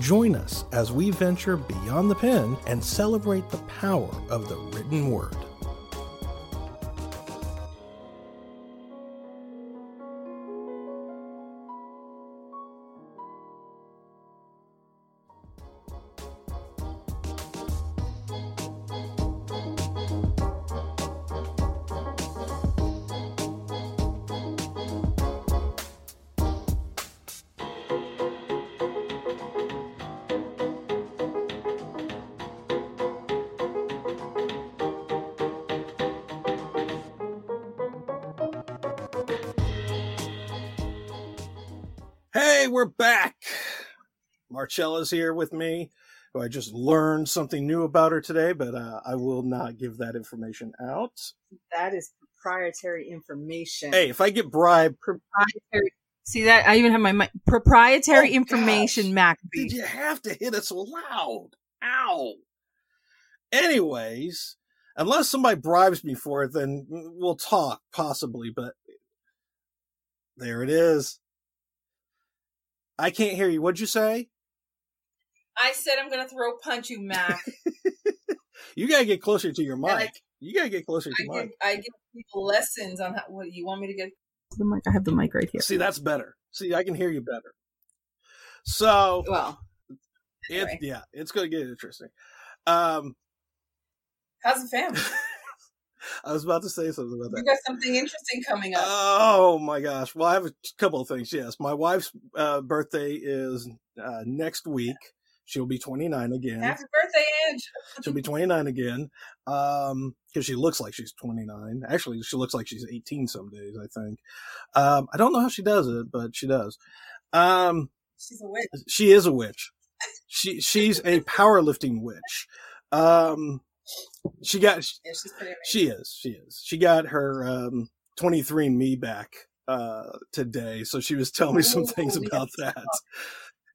join us as we venture beyond the pen and celebrate the power of the written word. We're back. Marcella's here with me, who I just learned something new about her today, but uh, I will not give that information out. That is proprietary information. Hey, if I get bribed, proprietary. See that? I even have my, my proprietary Oh, information, gosh. Maccabee. did you have to hit it so loud? Ow. Anyways, unless somebody bribes me for it, then we'll talk, possibly, but there it is. I can't hear you. What'd you say? I said I'm gonna throw punch you, Mac. You gotta get closer to your mic. I- you gotta get closer to I your give, mic. I give people lessons on how. What you want me to get? The mic. I have the mic right here. See, that's better. See, I can hear you better. So, Well, it, anyway. yeah, it's gonna get interesting. Um, how's the family? I was about to say something about that. You got something interesting coming up. Oh my gosh! Well, I have a couple of things. Yes, my wife's uh, birthday is uh, next week. She'll be 29 again. Happy birthday, Ange. She'll be 29 again. Um, because she looks like she's 29. Actually, she looks like she's 18 some days. I think. Um, I don't know how she does it, but she does. Um, She's a witch. she is a witch. She she's a powerlifting witch. Um, she got Yeah, she's pretty she is. She is. She got her um 23 me back uh today, so she was telling me some Ooh, things about that.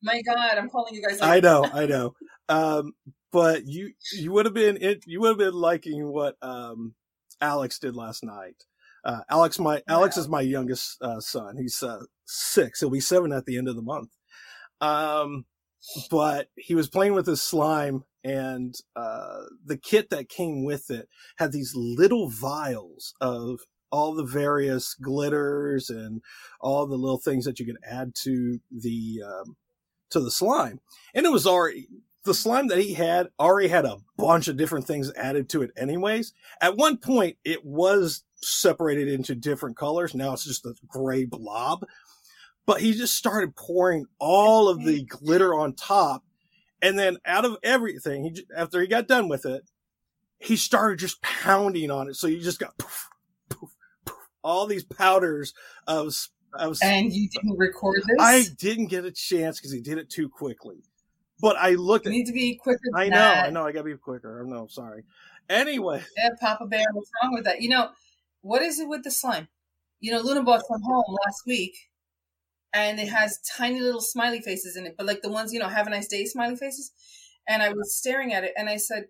My God, I'm calling you guys. I know, I know. Um but you you would have been it, you would have been liking what um Alex did last night. Uh Alex my Alex is my youngest uh son. He's uh 6. He'll be 7 at the end of the month. Um but he was playing with his slime and uh the kit that came with it had these little vials of all the various glitters and all the little things that you could add to the um, to the slime. And it was already the slime that he had already had a bunch of different things added to it anyways. At one point it was separated into different colors. Now it's just a gray blob. But he just started pouring all of the glitter on top and then out of everything he after he got done with it he started just pounding on it so you just got poof, poof, poof, all these powders of of And you didn't record this. I didn't get a chance because he did it too quickly. But I looked You at. need to be quicker. Than I know, that. I know. I gotta be quicker. I know. Sorry. Anyway, Yeah, Papa Bear, what's wrong with that? You know, what is it with the slime? You know, Luna bought some home last week, and it has tiny little smiley faces in it, but like the ones, you know, have a nice day smiley faces. And I was staring at it, and I said,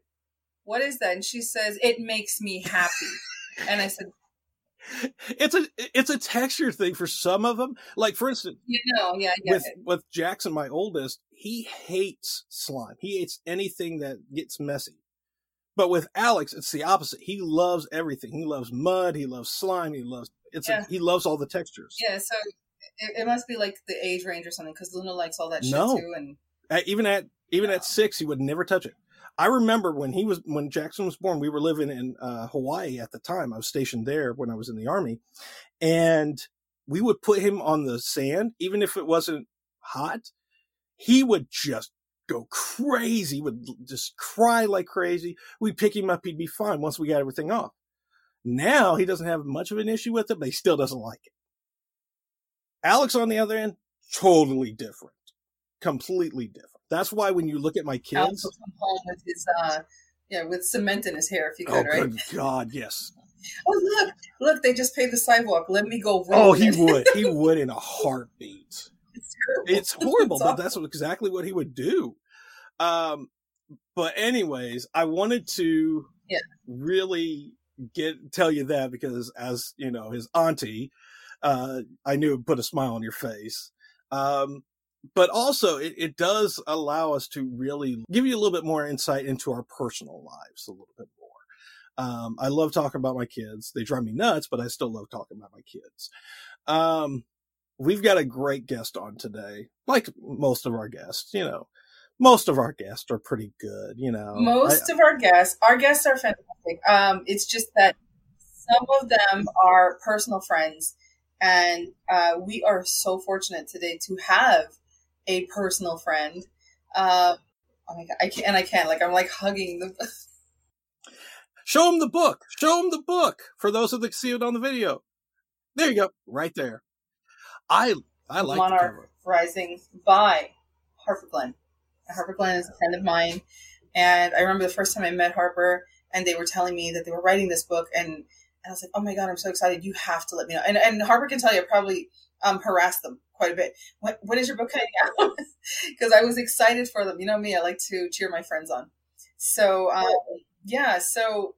"What is that?" And she says, "It makes me happy." and I said, it's a it's a texture thing for some of them. Like for instance, "You know, yeah, yeah." with with Jackson, my oldest, he hates slime. He hates anything that gets messy. But with Alex, it's the opposite. He loves everything. He loves mud. He loves slime. He loves it's. Yeah. A, he loves all the textures. Yeah, so it, it must be like the age range or something because Luna likes all that shit No. too. And At, even at even at six, he would never touch it. I remember when he was when Jackson was born. We were living in uh, Hawaii at the time. I was stationed there when I was in the army, and we would put him on the sand, even if it wasn't hot. He would just go crazy. He would just cry like crazy. We'd pick him up. He'd be fine once we got everything off. Now he doesn't have much of an issue with it, but he still doesn't like it. Alex, on the other end, totally different, completely different. That's why when you look at my Alex kids, will come home with his uh, yeah, with cement in his hair if he oh could, right? good God, yes. Oh look, look, they just paved the sidewalk. Let me go. Oh, he would, he would in a heartbeat. It's terrible. It's horrible, It's but awful. that's exactly what he would do. Um, but anyways, I wanted to Yeah. really get tell you that because as you know, his auntie, uh, I knew it would put a smile on your face. Um, but also it, it does allow us to really give you a little bit more insight into our personal lives a little bit more. Um, I love talking about my kids. They drive me nuts, but I still love talking about my kids. Um, we've got a great guest on today, like most of our guests, you know, most of our guests are pretty good, you know. Most of our guests, our guests are fantastic. Um, it's just that some of them are personal friends, and uh, we are so fortunate today to have a personal friend. Uh, oh my god, I can't, and I can't. Like I'm like hugging the. Show them the book. Show them the book for those of that see it on the video. There you go, right there. I I like the Monarch. Rising by Harper Glenn. Harper Glenn is a friend of mine, and I remember the first time I met Harper, and they were telling me that they were writing this book, and, and I was like, "Oh my god, I'm so excited! You have to let me know." And and Harper can tell you, I probably um, harassed them quite a bit. When, when is your book coming out? Because I was excited for them. You know me, I like to cheer my friends on. So um, yeah, so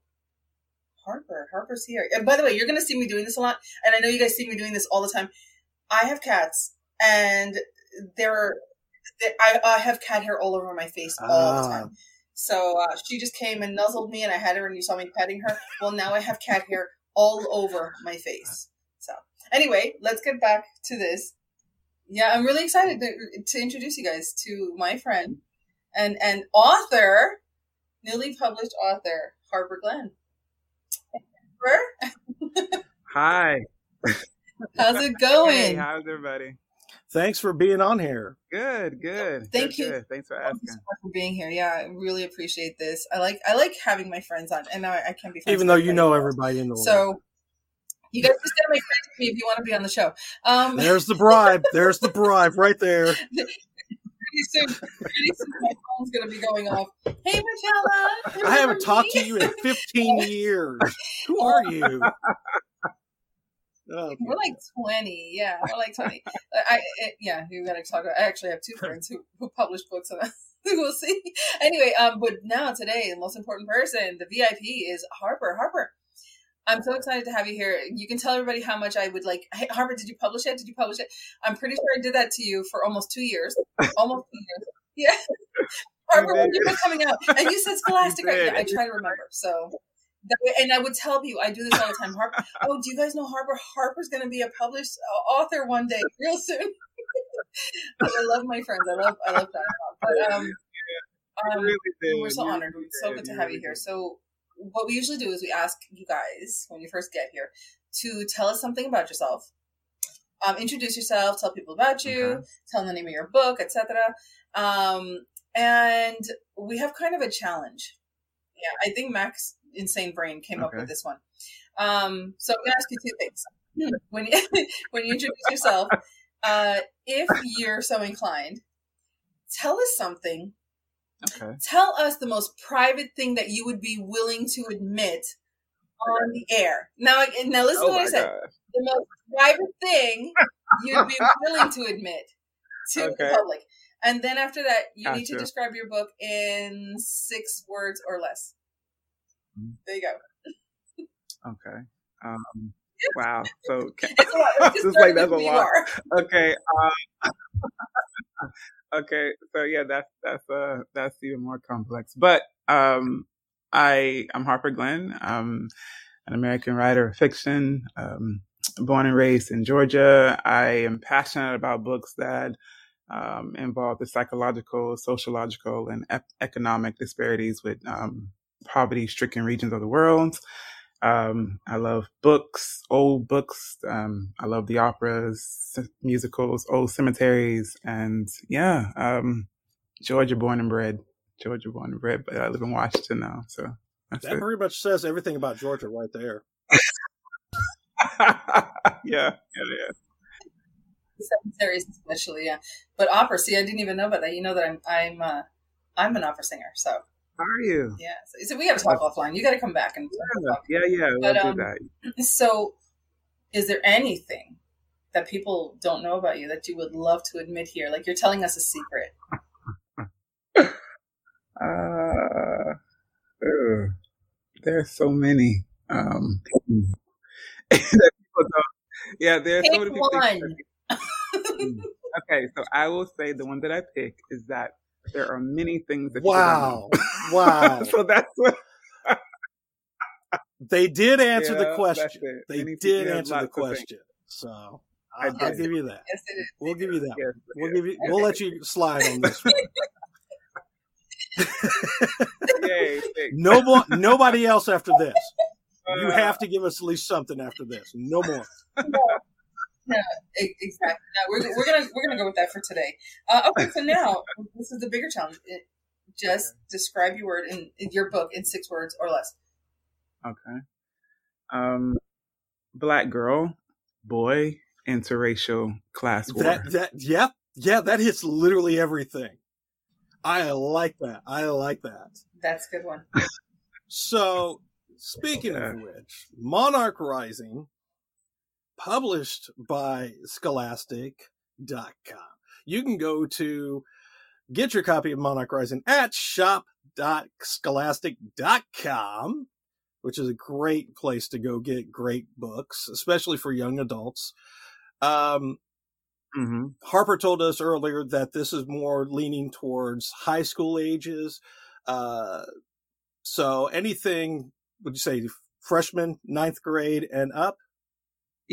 Harper, Harper's here. And by the way, you're going to see me doing this a lot, and I know you guys see me doing this all the time. I have cats, and they're, they I, I have cat hair all over my face all the Ah. time. So uh, she just came and nuzzled me, and I had her, and you saw me petting her. Well, now I have cat hair all over my face. So anyway, let's get back to this. Yeah, I'm really excited to, to introduce you guys to my friend and and author, newly published author Harper Glenn. Harper, Hi. how's it going? Hey, how's everybody? Thanks for being on here. Good, good. Thank good, you. good. Thanks for Thank so asking. much for being here. Yeah, I really appreciate this. I like I like having my friends on, and now I, I can't be Even though you know everybody in the world. So you guys just gotta make friends with me if you want to be on the show. Um, There's the bribe. There's the bribe right there. pretty soon, pretty soon my phone's gonna be going off. Hey, Marcella. I haven't talked to you in 15 years. Who are you? Oh, We're like twenty, yeah. We're like twenty. I, I yeah, you gotta talk. About, i actually have two friends who, who publish books, and we'll see. Anyway, um, but now today, the most important person, the VIP, is Harper. Harper, I'm so excited to have you here. You can tell everybody how much I would like. Hey, Harper, did you publish it? Did you publish it? I'm pretty sure I did that to you for almost two years. Almost two years. Yeah. Harper, when's your book coming out? And you said Scholastic, right? Yeah, I try to remember. So. That and I would tell people, I do this all the time. Harper, oh, do you guys know Harper? Harper's going to be a published uh, author one day, real soon. I love my friends. I love, I love that. But um, You um, really we're so honored. We're so good to have you here. So, what we usually do is we ask you guys when you first get here to tell us something about yourself. Um, introduce yourself, tell people about you, Okay. tell them the name of your book, etc. Um, and we have kind of a challenge. Yeah, I think Mac's Insane Brain came up with this one. Um, so I'm gonna ask you two things. When you when you introduce yourself, uh, if you're so inclined, tell us something Okay. tell us the most private thing that you would be willing to admit on the air. Now, now listen Oh to what I said. gosh. The most private thing you'd be willing to admit to the public. And then after that, you need to describe your book in six words or less. There you go. Okay. Um, wow. So, can, It's a lot. Let's just Just like that's a lot. are. okay. Um, okay. So yeah, that's that's uh that's even more complex. But um, I I'm Harper Glenn. I'm an American writer of fiction. Um, born and raised in Georgia. I am passionate about books that um, involve the psychological, sociological, and ep- economic disparities with um, poverty-stricken regions of the world. Um, I love books, old books. Um, I love the operas, musicals, old cemeteries, and yeah, um, Georgia born and bred. Georgia born and bred, but I live in Washington now, so that it. pretty much says everything about Georgia right there. yeah, yeah, yeah. Cemeteries, especially, yeah. But opera, see, I didn't even know about that. You know that I'm, I'm, uh, I'm an opera singer, so how are you? Yeah. So, so we got to talk offline. You got to come back and yeah, yeah, yeah. We'll but, um, that. So, is there anything that people don't know about you that you would love to admit here? Like you're telling us a secret. uh, uh, there's so many. Um, yeah, there's so many people. One. Hmm. okay, so I will say the one that I pick is that there are many things that wow, wow. so that's what. they did answer yeah, the question. They many did answer the question. So I'll, I'll, give you that. Yes, we'll give you that. Yes, we'll give you. We'll let you slide on this one. Yay, no more. Nobody else after this. You uh, have to give us at least something after this. No more. No, exactly. No, we're, we're gonna we're gonna go with that for today. Uh, okay, so now this is the bigger challenge. It, just describe your word in, in, your book in six words or less. Okay. Um, black girl, boy, interracial class war. That that yeah yeah that hits literally everything. I like that. I like that. That's a good one. so, speaking of which, Monarch Rising published by scholastic.com. You can go to get your copy of Monarch Rising at shop.scholastic.com, which is a great place to go get great books, especially for young adults. Um, mm-hmm. Harper told us earlier that this is more leaning towards high school ages. Uh, so anything, would you say, freshman, ninth grade, and up?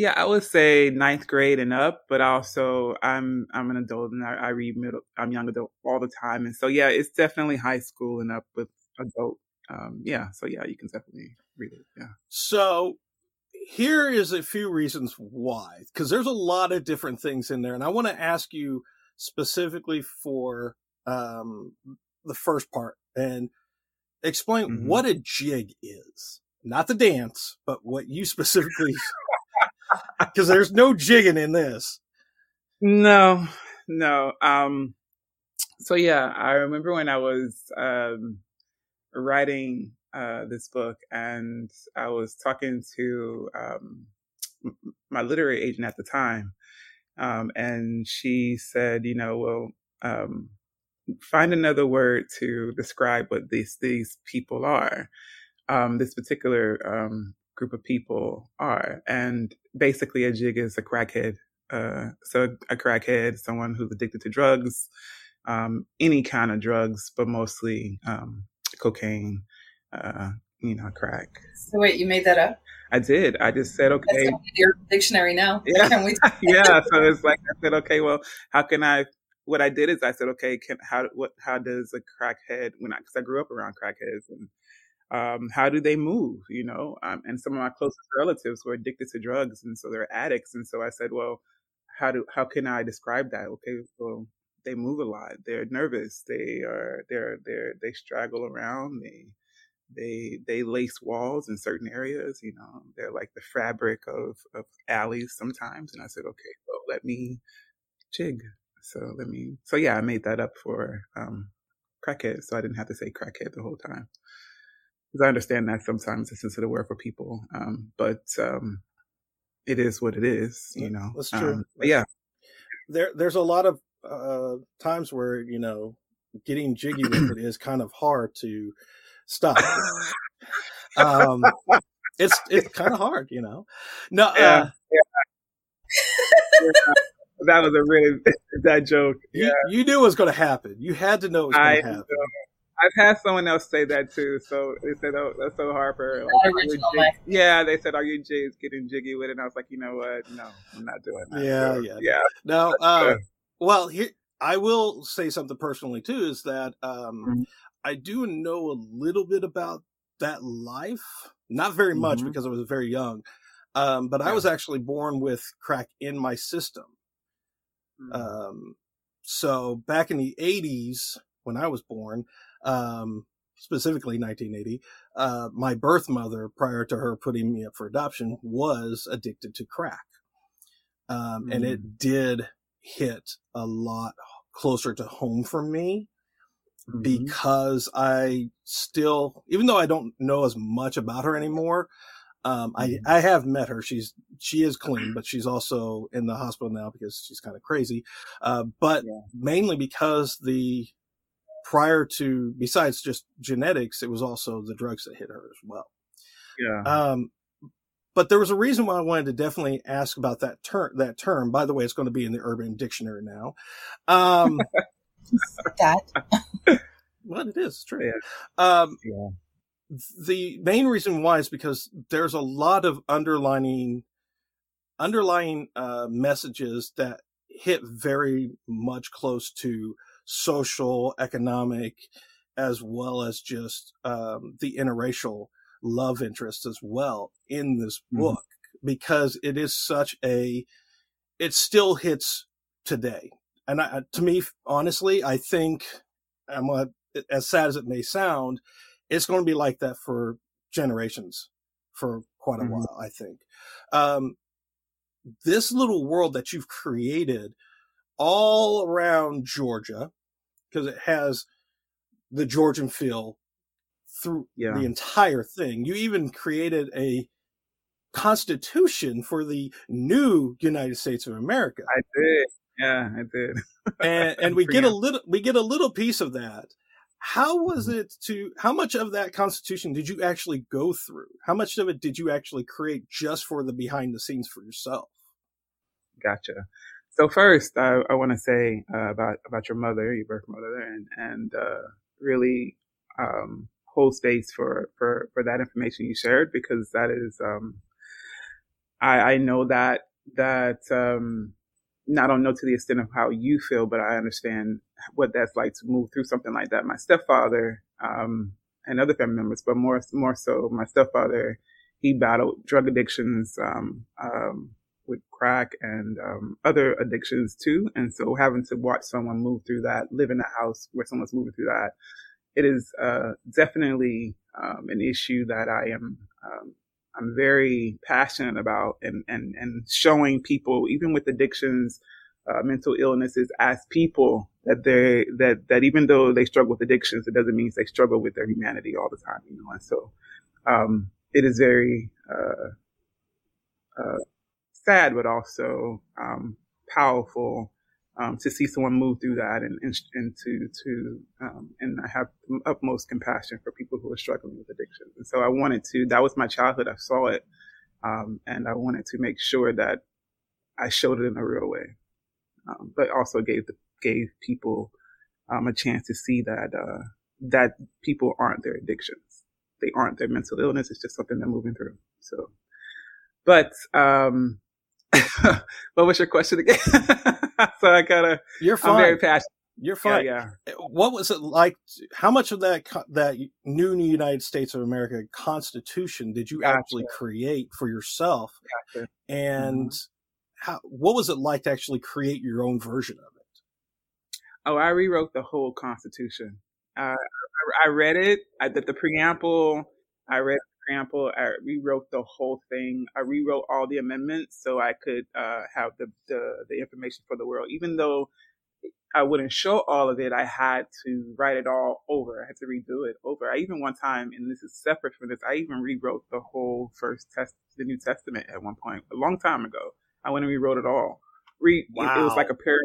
Yeah, I would say ninth grade and up, but also I'm I'm an adult and I, I read middle I'm young adult all the time, and so yeah, it's definitely high school and up with adult. Um, yeah, so yeah, you can definitely read it. Yeah. So here is a few reasons why, because there's a lot of different things in there, and I want to ask you specifically for um, the first part and explain mm-hmm. what a jig is, not the dance, but what you specifically because there's no jigging in this. No, no. Um, so yeah, I remember when I was um, writing uh, this book, and I was talking to um, my literary agent at the time, um, and she said, you know, well, um, find another word to describe what these these people are. Um, this particular um, group of people are. And basically, a jig is a crackhead. Uh, so a crackhead, someone who's addicted to drugs, um, any kind of drugs, but mostly um, cocaine, uh, you know, crack. So wait, you made that up? I did. I just said, okay. your dictionary now. Yeah. yeah. So it's like I said, okay, well, how can I? What I did is I said, okay, can how what how does a crackhead when I because I grew up around crackheads and um, how do they move? You know, um, and some of my closest relatives were addicted to drugs, and so they're addicts. And so I said, well, how do how can I describe that? Okay, well, they move a lot. They're nervous. They are they're they're they straggle around. They they they lace walls in certain areas. You know, they're like the fabric of of alleys sometimes. And I said, okay, well, let me jig. So let me. So yeah, I made that up for um, crackhead, so I didn't have to say crackhead the whole time because I understand that sometimes it's sensitive word for people, um, but um, it is what it is, you know. That's true. Um, yeah, there there's a lot of uh, times where you know getting jiggy with it is kind of hard to stop. um, it's it's kind of hard, you know. No, uh, yeah, yeah. yeah. that was a really that joke. You, you knew it was going to happen. You had to know it was going to happen. Know. I've had someone else say that too. So they said, "Oh, that's so Harper." Like, original, yeah, they said, "Are you Jay's getting jiggy with it?" And I was like, "You know what? No, I'm not doing that." Yeah, so, yeah, yeah. No, uh, well, here I will say something personally too. Is that um, mm-hmm. I do know a little bit about that life, not very much mm-hmm. because I was very young. Um, but yeah. I was actually born with crack in my system. Mm-hmm. Um, so back in the 80s, when I was born, um, specifically 1980, uh, my birth mother, prior to her putting me up for adoption, was addicted to crack. Um, mm. and it mm. did hit a lot closer to home for me mm-hmm. because I still, even though I don't know as much about her anymore, um, I, mm-hmm. I have met her. She's, she is clean, but she's also in the hospital now because she's kind of crazy. Uh, but yeah. mainly because the, prior to, besides just genetics, it was also the drugs that hit her as well. Yeah. Um, but there was a reason why I wanted to definitely ask about that term. That term, by the way, it's going to be in the Urban Dictionary now. Um, that. well, it is true. Yeah. Um, yeah the main reason why is because there's a lot of underlining underlying uh, messages that hit very much close to social, economic, as well as just um, the interracial love interest as well in this mm-hmm. book mm-hmm. because it is such a it still hits today and I, to me honestly i think i'm as sad as it may sound it's going to be like that for generations for quite a mm-hmm. while, I think. Um, this little world that you've created all around Georgia, because it has the Georgian feel through yeah. the entire thing. You even created a constitution for the new United States of America. I did. Yeah, I did. and and we get a little we get a little piece of that how was mm-hmm. it to how much of that constitution did you actually go through how much of it did you actually create just for the behind the scenes for yourself gotcha so first i, I want to say uh, about about your mother your birth mother and and uh, really um, hold space for for for that information you shared because that is um, i i know that that um, I don't know to the extent of how you feel, but I understand what that's like to move through something like that. My stepfather, um, and other family members, but more, more so my stepfather, he battled drug addictions, um, um, with crack and, um, other addictions too. And so having to watch someone move through that, live in a house where someone's moving through that, it is, uh, definitely, um, an issue that I am, um, I'm very passionate about and, and, and showing people, even with addictions, uh, mental illnesses as people that they, that, that even though they struggle with addictions, it doesn't mean they struggle with their humanity all the time, you know, and so, um, it is very, uh, uh, sad, but also, um, powerful, um, to see someone move through that and, and, and to, to, um, and I have utmost compassion for people who are struggling with addiction. And so I wanted to, that was my childhood. I saw it. Um, and I wanted to make sure that I showed it in a real way. Um, but also gave the, gave people, um, a chance to see that, uh, that people aren't their addictions. They aren't their mental illness. It's just something they're moving through. So, but, um, what was your question again? so I gotta. You're fine. I'm very passionate. You're fine. Yeah, yeah, What was it like? How much of that that new United States of America Constitution did you gotcha. actually create for yourself? Gotcha. And mm-hmm. how? What was it like to actually create your own version of it? Oh, I rewrote the whole Constitution. Uh, I, I read it. I did the preamble. I read example, I rewrote the whole thing. I rewrote all the amendments so I could uh, have the, the, the information for the world. Even though I wouldn't show all of it, I had to write it all over. I had to redo it over. I even one time, and this is separate from this, I even rewrote the whole first test, the New Testament at one point, a long time ago. I went and rewrote it all. Re- wow. it, it was like a pair.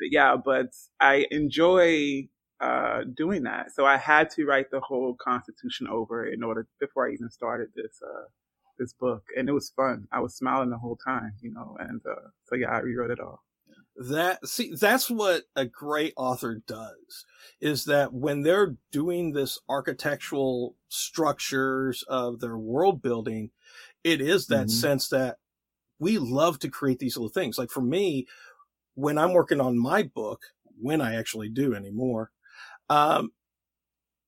Yeah, but I enjoy uh, doing that. So I had to write the whole Constitution over in order before I even started this uh, this book, and it was fun. I was smiling the whole time, you know, and uh, so yeah, I rewrote it all. that see that's what a great author does is that when they're doing this architectural structures of their world building it is that mm-hmm. sense that we love to create these little things like for me when i'm working on my book when i actually do anymore um,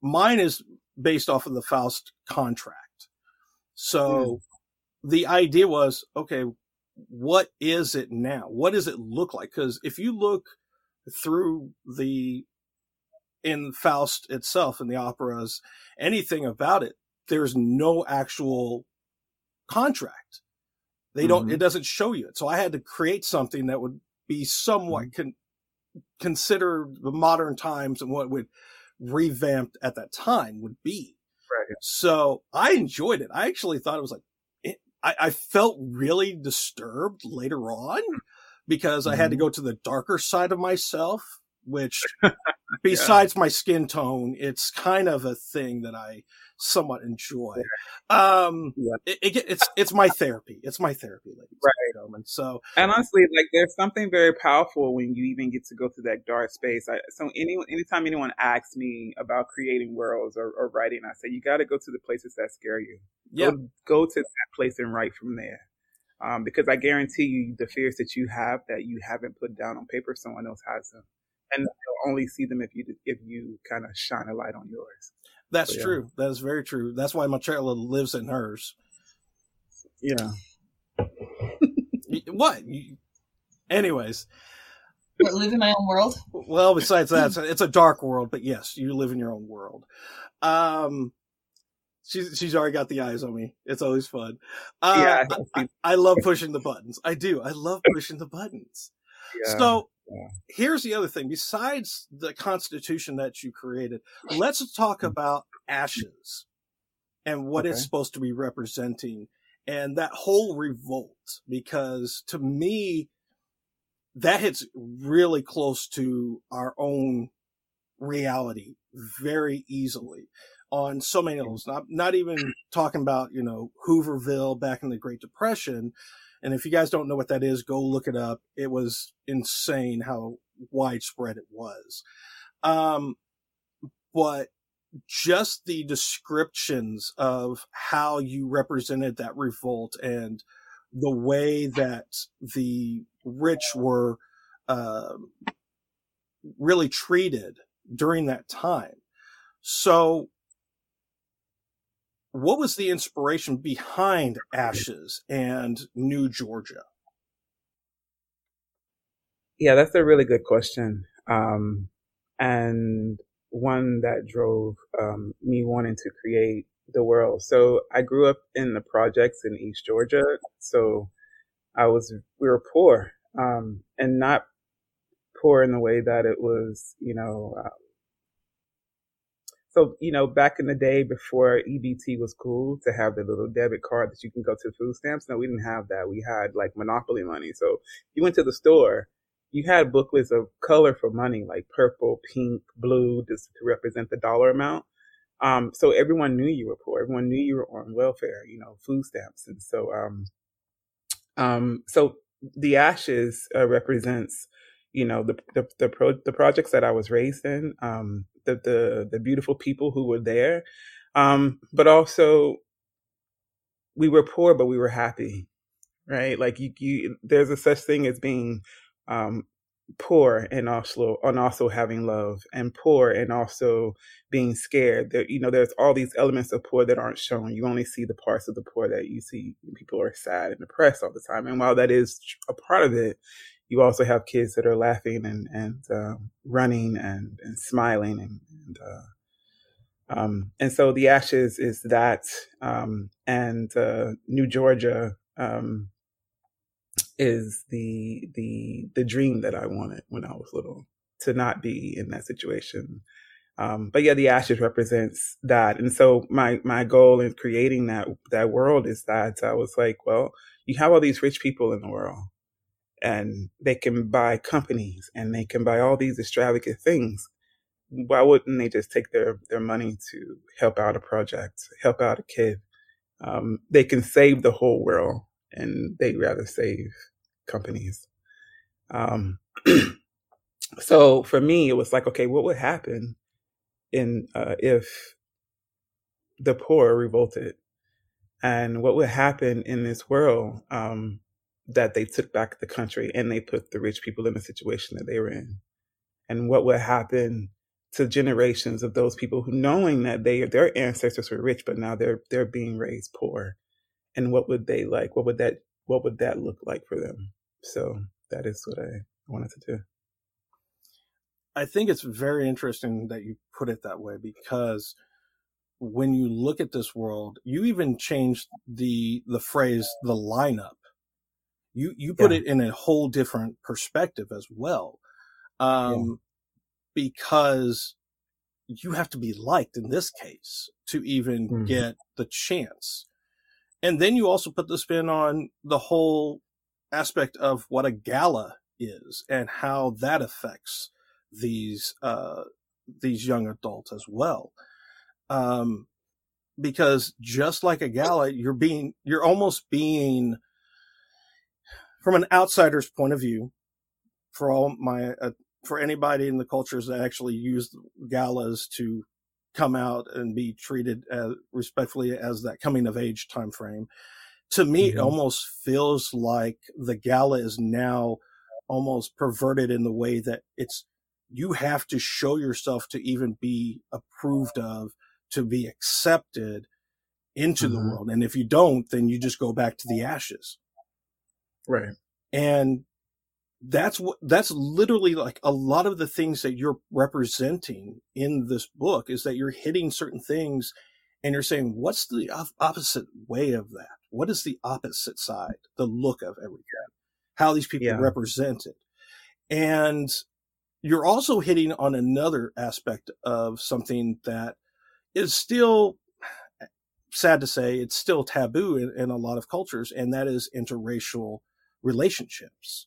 mine is based off of the faust contract so mm. the idea was okay what is it now? What does it look like? Because if you look through the in Faust itself in the operas, anything about it, there's no actual contract. They don't. Mm-hmm. It doesn't show you it. So I had to create something that would be somewhat mm-hmm. con- consider the modern times and what would revamped at that time would be. Right. So I enjoyed it. I actually thought it was like I, I felt really disturbed later on because mm-hmm. I had to mm-hmm. go to the darker side of myself, which besides yeah. my skin tone, it's kind of a thing that I somewhat enjoy. Um, yeah. it, it, it's, it's my therapy. It's my therapy, ladies right. and gentlemen. So, and honestly, like there's something very powerful when you even get to go to that dark space. I, so any, anytime anyone asks me about creating worlds or, or writing, I say, you got to go to the places that scare you. Yeah. Go, go to that place and write from there. Um, because I guarantee you the fears that you have that you haven't put down on paper, someone else has them. And they'll only see them if you, if you kind of shine a light on yours. That's yeah. true. That is very true. That's why Marcella lives in hers. Yeah. what? Anyways. What, live in my own world? Well, besides that, it's a dark world, but yes, you live in your own world. Um, she's she's already got the eyes on me. It's always fun. Uh, yeah, I, I, love pushing the buttons. I do. I love pushing the buttons. Yeah. So yeah. Here's the other thing. Besides the constitution that you created, let's talk mm. about ashes and what okay. it's supposed to be representing and that whole revolt. Because to me, that hits really close to our own reality very easily on so many mm. levels. Not, not even talking about, you know, Hooverville back in the Great Depression, and if you guys don't know what that is, go look it up. It was insane how widespread it was. Um, but just the descriptions of how you represented that revolt and the way that the rich were uh, really treated during that time. So what was the inspiration behind Ashes and New Georgia? Yeah, that's a really good question. Um, and one that drove um, me wanting to create the world. So I grew up in the projects in East Georgia. So I was, we were poor, um, and not poor in the way that it was, you know, uh, so, you know, back in the day before EBT was cool to have the little debit card that you can go to food stamps. No, we didn't have that. We had like monopoly money. So you went to the store, you had booklets of color for money, like purple, pink, blue, just to represent the dollar amount. Um, so everyone knew you were poor. Everyone knew you were on welfare, you know, food stamps. And so, um, um, so the ashes uh, represents, you know, the, the, the, pro- the projects that I was raised in, um, the the the beautiful people who were there, um, but also we were poor, but we were happy, right? Like you, you there's a such thing as being um, poor and also and also having love, and poor and also being scared. That you know, there's all these elements of poor that aren't shown. You only see the parts of the poor that you see. People are sad and depressed all the time, and while that is a part of it, you also have kids that are laughing and and uh, running and, and smiling and and, uh, um, and so the ashes is that um, and uh, New Georgia um, is the the the dream that I wanted when I was little to not be in that situation. Um, but yeah, the ashes represents that, and so my my goal in creating that that world is that I was like, well, you have all these rich people in the world, and they can buy companies and they can buy all these extravagant things. Why wouldn't they just take their, their money to help out a project, help out a kid? Um, they can save the whole world and they'd rather save companies. Um, so for me, it was like, okay, what would happen in uh, if the poor revolted, and what would happen in this world um, that they took back the country and they put the rich people in the situation that they were in, and what would happen to generations of those people who, knowing that they their ancestors were rich, but now they're they're being raised poor, and what would they like? What would that what would that look like for them? So that is what I wanted to do. I think it's very interesting that you put it that way because when you look at this world, you even changed the the phrase the lineup. You you put yeah. it in a whole different perspective as well. Um, yeah. because you have to be liked in this case to even mm-hmm. get the chance. And then you also put the spin on the whole aspect of what a gala is and how that affects these uh, these young adults as well. Um, because just like a gala, you're being you're almost being from an outsider's point of view. For all my uh, for anybody in the cultures that actually use galas to come out and be treated as respectfully as that coming of age time frame to me mm-hmm. it almost feels like the gala is now almost perverted in the way that it's you have to show yourself to even be approved of, to be accepted into mm-hmm. the world. And if you don't, then you just go back to the ashes. Right. And that's what, that's literally like a lot of the things that you're representing in this book is that you're hitting certain things and you're saying, what's the opposite way of that? What is the opposite side, the look of everything, how these people yeah. represent it? And you're also hitting on another aspect of something that is still eh, sad to say it's still taboo in, in, a lot of cultures and that is interracial relationships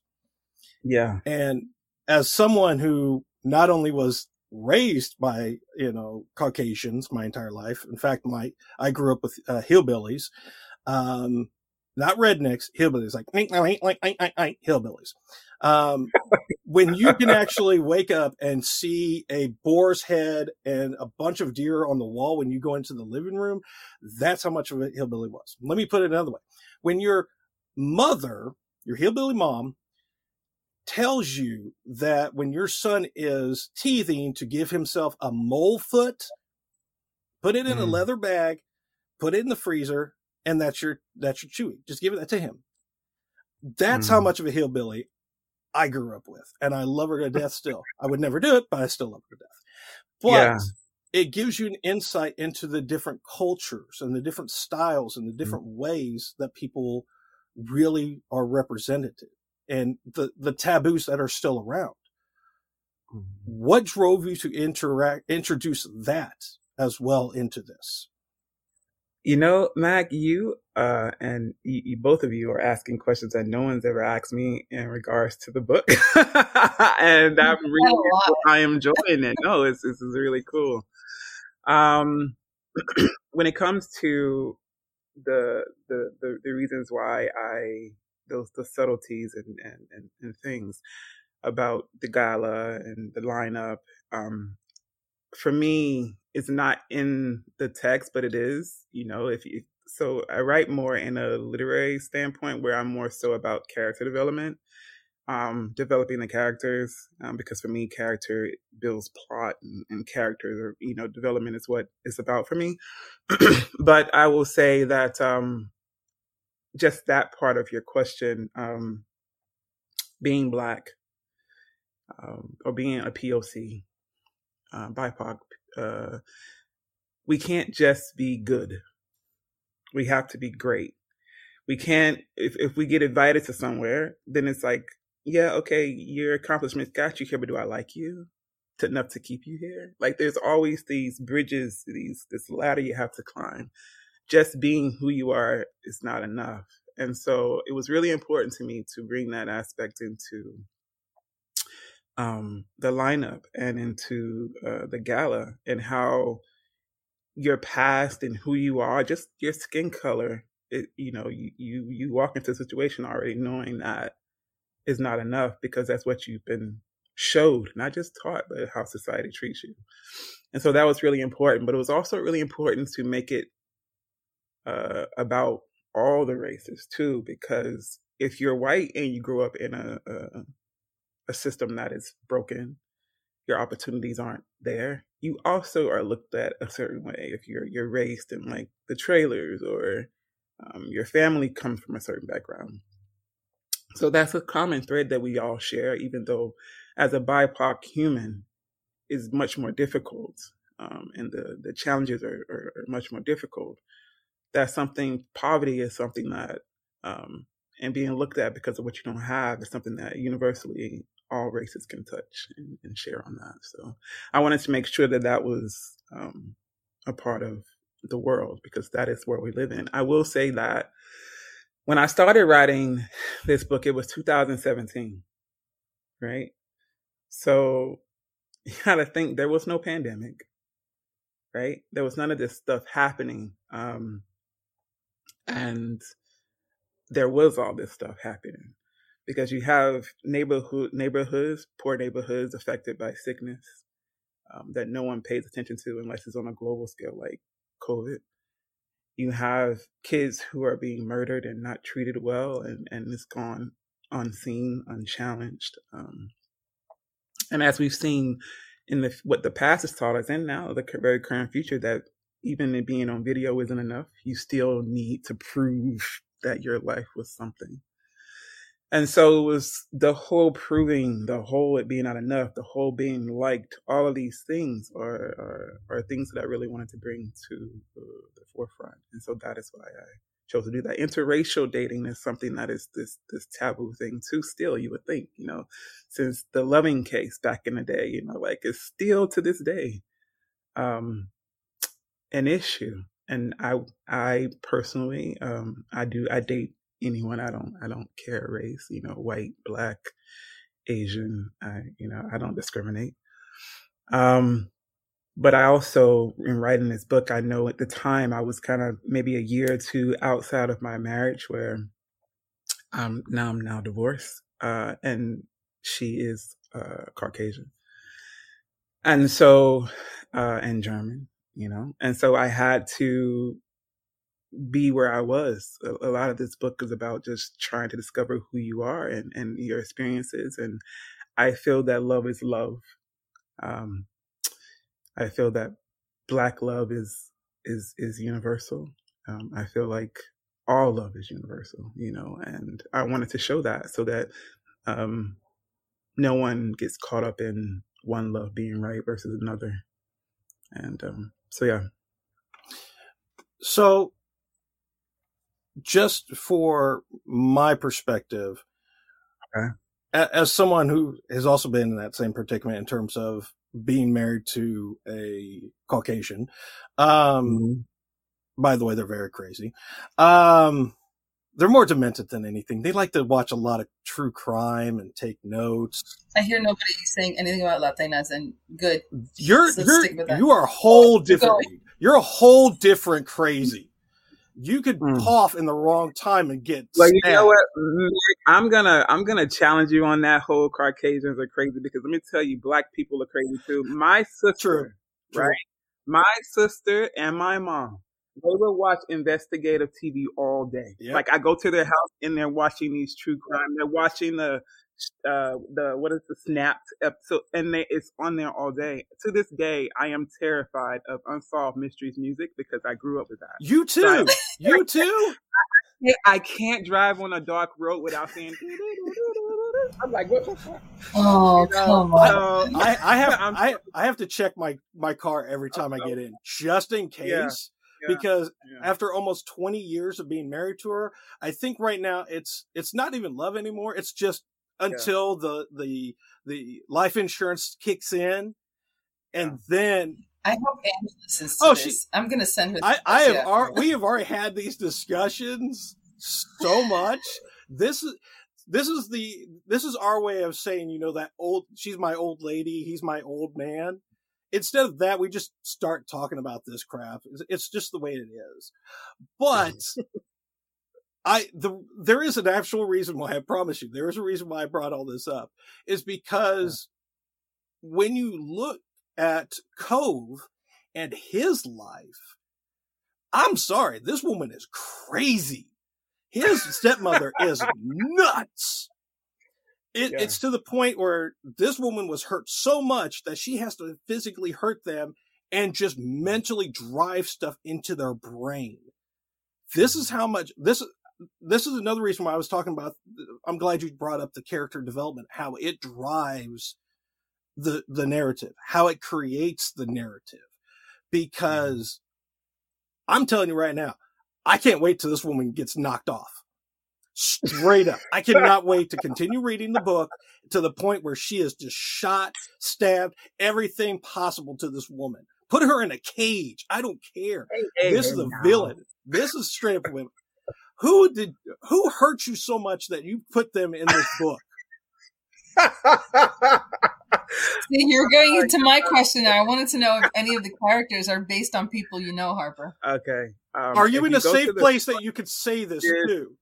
yeah and as someone who not only was raised by you know caucasians my entire life in fact my i grew up with uh, hillbillies um not rednecks hillbillies like like, hillbillies um, when you can actually wake up and see a boar's head and a bunch of deer on the wall when you go into the living room, that's how much of a hillbilly was. Let me put it another way. When your mother, your hillbilly mom, tells you that when your son is teething to give himself a mole foot, put it in mm. a leather bag, put it in the freezer, and that's your that's your chewy. Just give that to him. That's mm. how much of a hillbilly I grew up with, and I love her to death still. I would never do it, but I still love her to death. But yeah. it gives you an insight into the different cultures and the different styles and the mm-hmm. different mm-hmm. ways that people really are represented and the, the taboos that are still around. Mm-hmm. What drove you to interact, introduce that as well into this? You know, Mac, you uh, and you, you, both of you are asking questions that no one's ever asked me in regards to the book, and I'm really I am enjoying it. No, it's this is really cool. Um, when it comes to the, the the the reasons why I those the subtleties and and and, and things about the gala and the lineup, um, for me, it's not in the text, but it is, you know, if you, so I write more in a literary standpoint where I'm more so about character development, um, developing the characters, um, because for me, character builds plot and, and characters or, you know, development is what it's about for me. but I will say that, um, just that part of your question, um, being black, um, or being a POC, uh, BIPOC, uh, we can't just be good. We have to be great. We can't, if, if we get invited to somewhere, then it's like, yeah, okay, your accomplishments got you here, but do I like you to, enough to keep you here? Like there's always these bridges, these, this ladder you have to climb. Just being who you are is not enough. And so it was really important to me to bring that aspect into um, the lineup and into uh, the gala and how your past and who you are, just your skin color, it, you know, you, you, you walk into a situation already knowing that is not enough because that's what you've been showed, not just taught, but how society treats you. And so that was really important. But it was also really important to make it uh, about all the races too, because if you're white and you grew up in a, a, a system that is broken, your opportunities aren't there. You also are looked at a certain way if you're you're raised in like the trailers or um, your family comes from a certain background. So that's a common thread that we all share, even though as a BIPOC human is much more difficult um, and the, the challenges are, are, are, much more difficult. That's something, poverty is something that, um, and being looked at because of what you don't have is something that universally all races can touch and, and share on that. So I wanted to make sure that that was um, a part of the world because that is where we live in. I will say that when I started writing this book, it was 2017, right? So you got to think there was no pandemic, right? There was none of this stuff happening. Um, and there was all this stuff happening because you have neighborhood neighborhoods, poor neighborhoods affected by sickness um, that no one pays attention to unless it's on a global scale like COVID. You have kids who are being murdered and not treated well, and and it's gone unseen, unchallenged. Um, and as we've seen in the what the past has taught us, and now the very current future, that even in being on video isn't enough. You still need to prove that your life was something. And so it was the whole proving, the whole it being not enough, the whole being liked, all of these things are, are, are things that I really wanted to bring to the, forefront. And so that is why I chose to do that. Interracial dating is something that is this this taboo thing too. Still, you would think, you know, since the loving case back in the day, you know, like it's still to this day um, an issue. And I I personally um, I do I date anyone. I don't I don't care race. You know, white, black, Asian. I you know I don't discriminate. Um, but I also, in writing this book, I know at the time I was kind of maybe a year or two outside of my marriage where um, now I'm now divorced, uh, and she is uh, Caucasian, and so uh, and German, you know, and so I had to be where I was. A, a, lot of this book is about just trying to discover who you are and and your experiences, and I feel that love is love. Um, I feel that black love is is is universal. Um, I feel like all love is universal, you know, and I wanted to show that so that um, no one gets caught up in one love being right versus another. And um, so, yeah. So, just for my perspective, okay. as someone who has also been in that same predicament in terms of being married to a Caucasian. Um, mm-hmm. by the way, they're very crazy. Um, they're more demented than anything. They like to watch a lot of true crime and take notes. I hear nobody saying anything about Latinas, and good. You're so you're you are a whole different. You're a whole different crazy you could mm. cough in the wrong time and get like you know what i'm gonna i'm gonna challenge you on that whole caucasians are crazy because let me tell you black people are crazy too my sister True. right my sister and my mom they will watch investigative TV all day. Yep. Like I go to their house and they're watching these true crime. They're watching the uh the what is the snapped episode and they, it's on there all day to this day i am terrified of unsolved mysteries music because i grew up with that you too so I, you too I can't drive on a dark road without saying. I'm like, what the fuck? Oh you know, come on! I, I have I, I have to check my my car every time I get in, just in case. Yeah, yeah, because yeah. after almost 20 years of being married to her, I think right now it's it's not even love anymore. It's just until yeah. the the the life insurance kicks in, and yeah. then I hope Angie listens oh, this. She, I'm going to send her. I, I have. Ar- we have already had these discussions so much. this is this is the this is our way of saying, you know, that old. She's my old lady. He's my old man. Instead of that, we just start talking about this crap. It's, it's just the way it is. But I the there is an actual reason why I promise you there is a reason why I brought all this up is because yeah. when you look at Cove and his life, I'm sorry, this woman is crazy. His stepmother is nuts. It, yeah. It's to the point where this woman was hurt so much that she has to physically hurt them and just mentally drive stuff into their brain. This is how much this this is another reason why I was talking about I'm glad you brought up the character development, how it drives the the narrative, how it creates the narrative. Mm-hmm. Because I'm telling you right now, I can't wait till this woman gets knocked off. Straight up. I cannot wait to continue reading the book to the point where she is just shot, stabbed, everything possible to this woman. Put her in a cage. I don't care. Hey, hey, this hey, is a no. villain. This is straight up women. Who did who hurt you so much that you put them in this book? See, you're going into my question now. I wanted to know if any of the characters are based on people you know, Harper. Okay. Um, are you in you a safe place that you could say this too?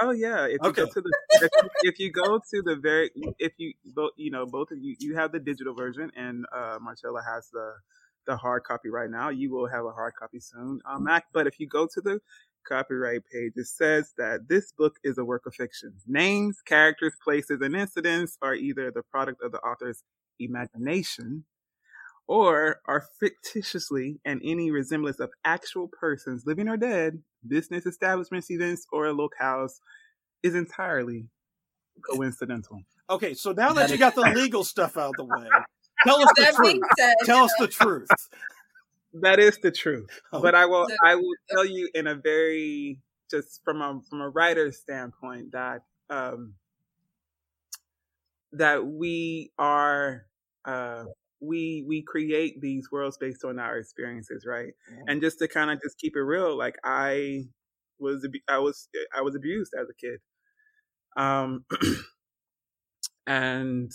Oh yeah. If you okay. go to the if you, if you, go to the very if you both you know both of you you have the digital version and uh Marcella has the the hard copy right now. You will have a hard copy soon on Mac. But if you go to the copyright page, it says that this book is a work of fiction. Names, characters, places, and incidents are either the product of the author's imagination or are fictitiously and any resemblance of actual persons, living or dead, business establishments, events, or locales is entirely coincidental. Okay, so now that you got the legal stuff out of the way, tell us the truth. Tell us the truth. That is the truth. Oh. But I will I will tell you in a very just from a from a writer's standpoint that um that we are uh we we create these worlds based on our experiences, right? Yeah. And just to kind of just keep it real, like I was I was I was abused as a kid. Um and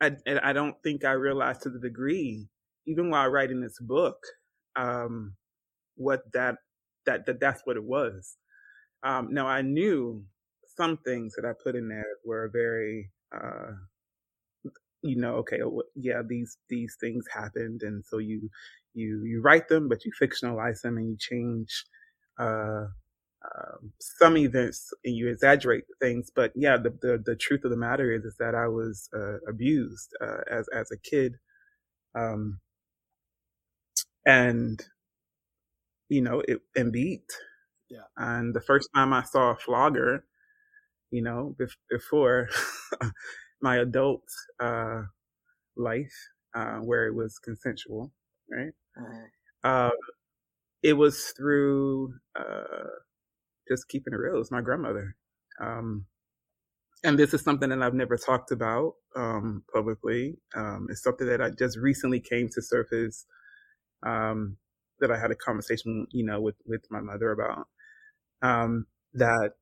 I I don't think I realized to the degree even while writing this book, um, what that, that, that that's what it was. Um, now I knew some things that I put in there were very, uh, you know, okay, yeah, these, these things happened. And so you, you, you write them, but you fictionalize them and you change, uh, um, some events and you exaggerate things, but yeah, the, the, the truth of the matter is, is that I was, uh, abused, uh, as, as a kid. Um, and you know it and beat. Yeah. And the first time I saw a flogger, you know, before my adult uh, life, uh, where it was consensual, right? Mm-hmm. Uh, it was through uh, just keeping it real. It was my grandmother. Um, and this is something that I've never talked about um, publicly. Um, it's something that I just recently came to surface um, that I had a conversation, you know, with, with my mother about, um, that,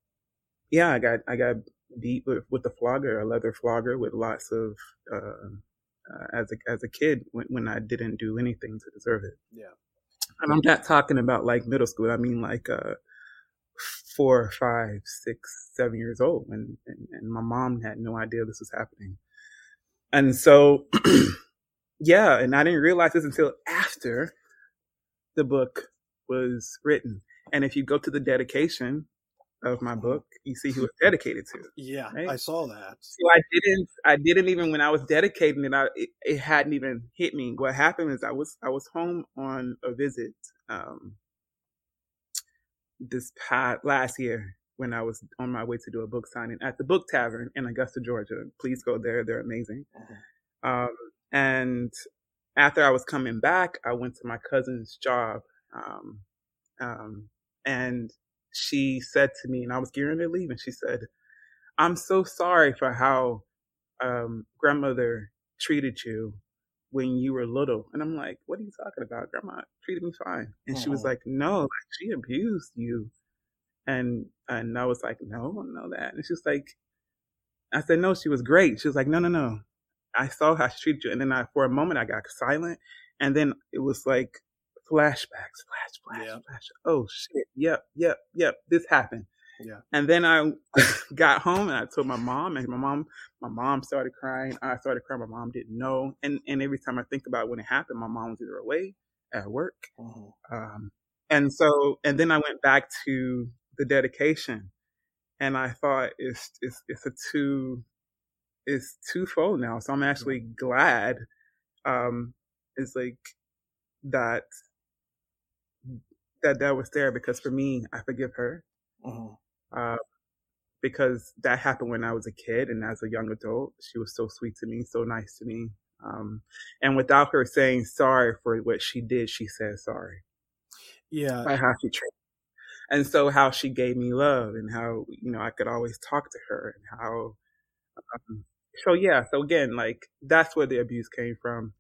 yeah, I got, I got beat with, with the flogger, a leather flogger with lots of, uh, uh, as a, as a kid when, when I didn't do anything to deserve it. Yeah. And I'm not talking about like middle school. I mean like, uh, four, five, six, seven years old and, and, and my mom had no idea this was happening. And so yeah, and I didn't realize this until after the book was written. And if you go to the dedication of my book, you see who it's dedicated to. Yeah, right? I saw that. So I didn't, I didn't even when I was dedicating it, I, it, it, hadn't even hit me. What happened is I was, I was home on a visit, um, this past last year when I was on my way to do a book signing at the Book Tavern in Augusta, Georgia. Please go there; they're amazing. Mm-hmm. Um, and after I was coming back, I went to my cousin's job. Um, um, and she said to me, and I was gearing to leave, and she said, I'm so sorry for how um, grandmother treated you when you were little. And I'm like, what are you talking about? Grandma treated me fine. And she was like, no, like, she abused you. And, and I was like, no, I don't know that. And she was like, I said, no, she was great. She was like, no, no, no. I saw how she treated you. And then I, for a moment, I got silent. And then it was like flashbacks, flash, flash, yeah. flash. Oh shit. Yep, yep, yep. This happened. Yeah. And then I got home and I told my mom, and my mom, my mom started crying. I started crying. My mom didn't know. And and every time I think about when it happened, my mom was either away at work. Mm-hmm. Um, and so, and then I went back to the dedication, and I thought it's it's it's a two, it's twofold now. So I'm actually glad. Um, it's like that that that was there because for me, I forgive her. Mm-hmm. Uh, because that happened when I was a kid and as a young adult. She was so sweet to me, so nice to me. Um, and without her saying sorry for what she did, she said sorry. Yeah. By how she treated and so how she gave me love and how, you know, I could always talk to her and how, um, so yeah. So again, like that's where the abuse came from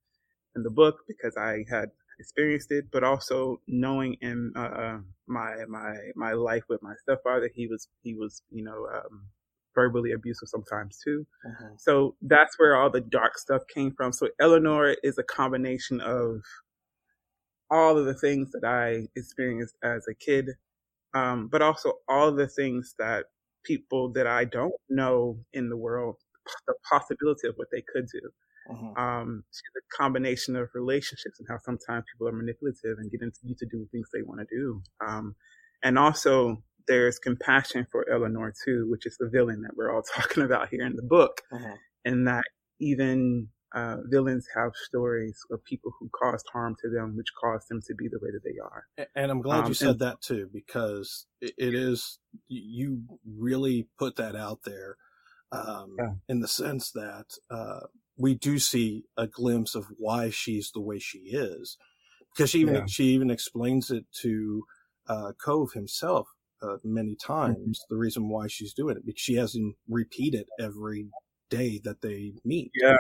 in the book because I had experienced it, but also knowing in uh, uh, my my my life with my stepfather, he was he was you know um, verbally abusive sometimes too. Mm-hmm. So that's where all the dark stuff came from. So Eleanor is a combination of all of the things that I experienced as a kid, um, but also all of the things that people that I don't know in the world, the possibility of what they could do. Mm-hmm. Um, she's a combination of relationships and how sometimes people are manipulative and get into you to do things they want to do. Um, and also there's compassion for Eleanor too, which is the villain that we're all talking about here in the book. Mm-hmm. And that even uh, villains have stories of people who caused harm to them, which caused them to be the way that they are. And I'm glad um, you said and, that too, because it, it is, you really put that out there um, yeah. in the sense that uh, we do see a glimpse of why she's the way she is, because she even yeah. she even explains it to uh, Cove himself uh, many mm-hmm. times. Mm-hmm. The reason why she's doing it because she has him repeat it every day that they meet. Yeah,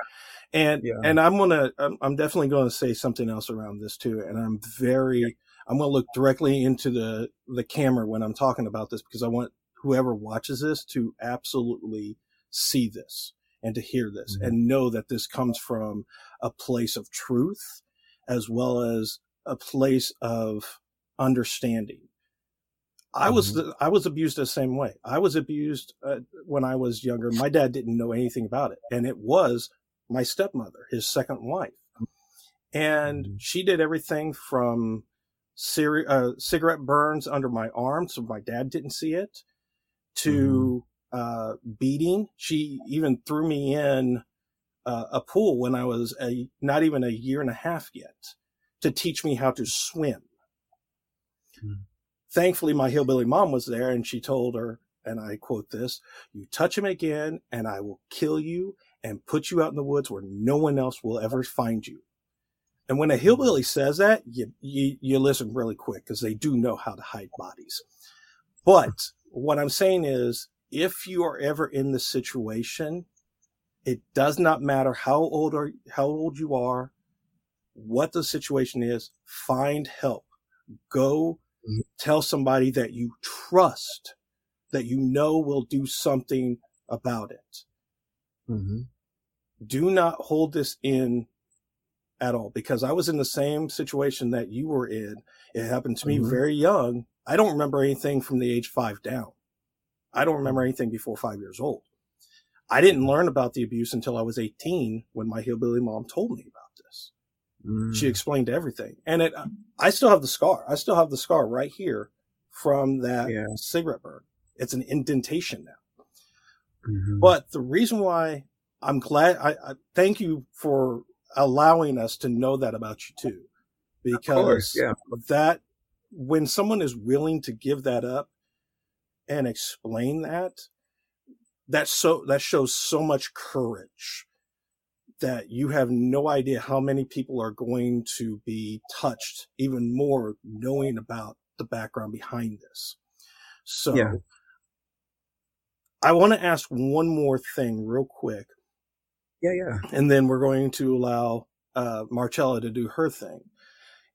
and yeah. and I'm gonna I'm, I'm definitely going to say something else around this too, and I'm very I'm going to look directly into the the camera when I'm talking about this because I want whoever watches this to absolutely see this and to hear this mm-hmm. and know that this comes from a place of truth as well as a place of understanding. I was mm-hmm. the, I was abused the same way. I was abused uh, when I was younger. My dad didn't know anything about it, and it was my stepmother, his second wife, and mm-hmm. she did everything from uh, cigarette burns under my arm, so my dad didn't see it, to uh, beating. She even threw me in uh, a pool when I was a not even a year and a half yet to teach me how to swim. Mm. Thankfully, my hillbilly mom was there, and she told her, and I quote this: "You touch him again, and I will kill you and put you out in the woods where no one else will ever find you." And when a hillbilly says that, you you, you listen really quick because they do know how to hide bodies. But what I'm saying is, if you are ever in the situation, it does not matter how old or how old you are, what the situation is, find help. Go mm-hmm. tell somebody that you trust, that you know will do something about it. Mm-hmm. Do not hold this in at all because I was in the same situation that you were in. It happened to me mm-hmm. very young. I don't remember anything from the age five down. I don't remember anything before five years old. I didn't learn about the abuse until I was 18 when my hillbilly mom told me about this. Mm. She explained everything. And it, I still have the scar. I still have the scar right here from that yeah. cigarette burn. It's an indentation now. Mm-hmm. But the reason why I'm glad, I, I, thank you for allowing us to know that about you too. Because course, yeah. that, when someone is willing to give that up, and explain that, that so that shows so much courage that you have no idea how many people are going to be touched even more knowing about the background behind this. So yeah. I want to ask one more thing real quick. Yeah, yeah. And then we're going to allow uh, Marcella to do her thing.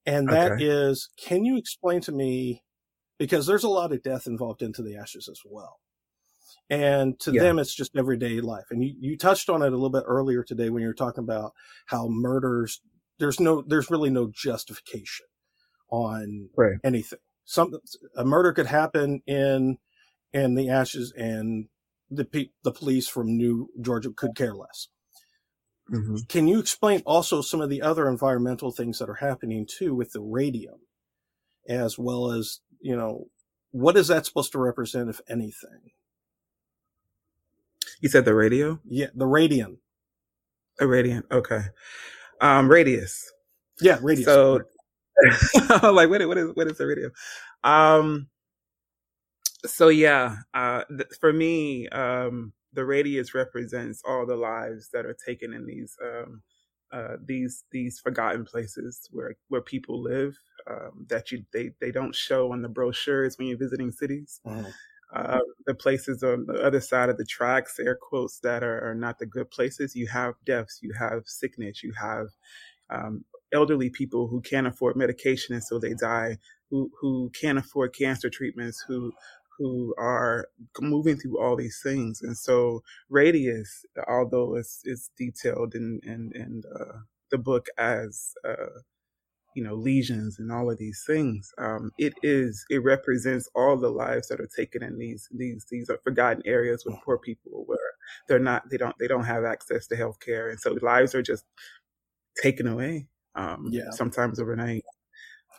And that okay. is, can you explain to me because there's a lot of death involved into the ashes as well. And to yeah. them, it's just everyday life. And you, you touched on it a little bit earlier today when you were talking about how murders, there's no, there's really no justification on right. anything. Some, a murder could happen in and the ashes and the pe- the police from New Georgia could care less. Mm-hmm. Can you explain also some of the other environmental things that are happening too with the radium, as well as you know what is that supposed to represent, if anything? You said the radio? Yeah, the radium. A radiant. Okay. Um, radius. Yeah, radius. So, like, what, what is what is the radio? Um, so yeah, uh, th- for me, um, the radius represents all the lives that are taken in these um, uh, these these forgotten places where where people live um, that you they they don't show on the brochures when you're visiting cities. Mm-hmm. Uh, the places on the other side of the tracks, air quotes, that are, are, not the good places. You have deaths, you have sickness, you have um, elderly people who can't afford medication and so they die, who who can't afford cancer treatments, who who are moving through all these things. And so radius, although it's, it's detailed in, in, in uh, the book as, uh, you know, lesions and all of these things, um, it is, it represents all the lives that are taken in these, these, these are forgotten areas with poor people where they're not, they don't, they don't have access to health care. And so lives are just taken away, um, yeah. sometimes overnight.